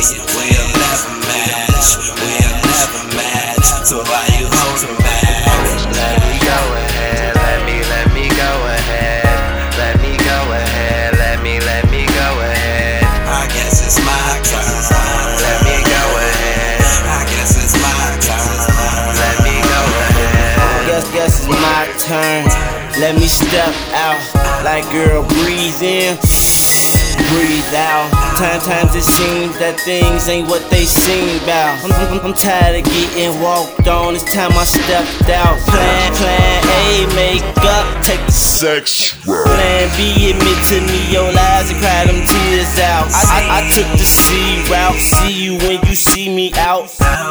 tears. We'll never match. We'll never match. So why you holding back? Let me go ahead, let me, let me go ahead. Let me go ahead, let me, let me go ahead. I guess it's my turn. Let me go ahead, I guess it's my turn. let me go ahead. Guess, guess it's my turn. Let me step out. Like, girl, breathe in, breathe out. Time, times it seems that things ain't what they seem about. I'm, I'm, I'm tired of getting walked on. It's time I stepped out. Plan, plan A, make up, take the Sex. Plan B, admit to me your lies and cry them tears out. I, I, I took the C route, see you when you see me out.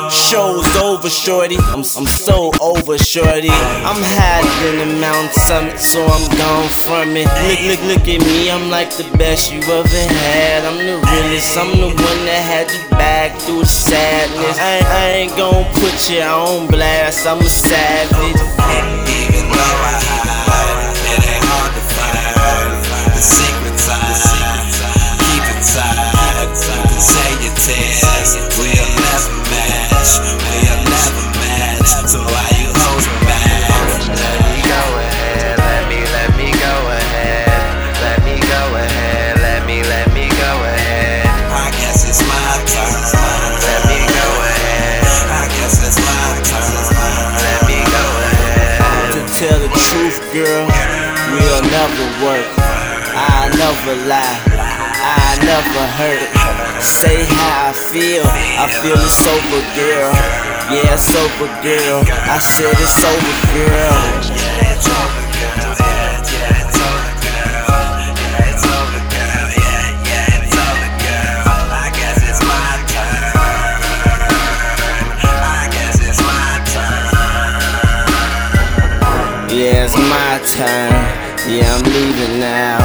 Show's over, shorty. I'm, I'm so over, shorty. I'm higher than the mountain summit, so I'm gone from it. Look, look, look at me, I'm like the best you ever had. I'm the realest, I'm the one that had you back through the sadness. I, ain't- I ain't gon' put you on blast, I'm a savage. Even though I truth, girl, we'll never work. I never lie, I never hurt. Say how I feel, I feel it's over, girl. Yeah, it's over, girl. I said it's over, girl. It's my turn. Yeah, I'm leaving now.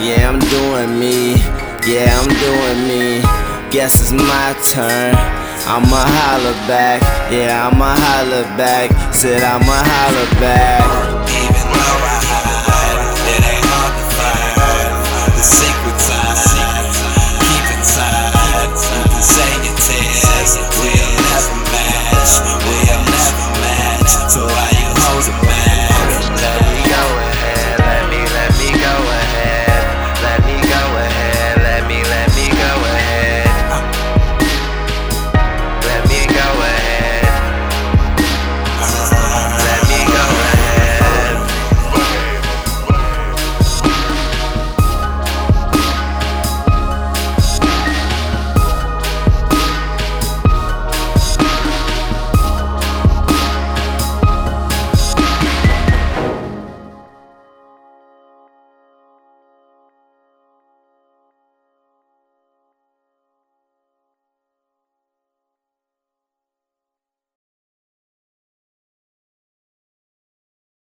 Yeah, I'm doing me. Yeah, I'm doing me. Guess it's my turn. I'ma holler back. Yeah, I'ma holler back. Said I'ma holler back.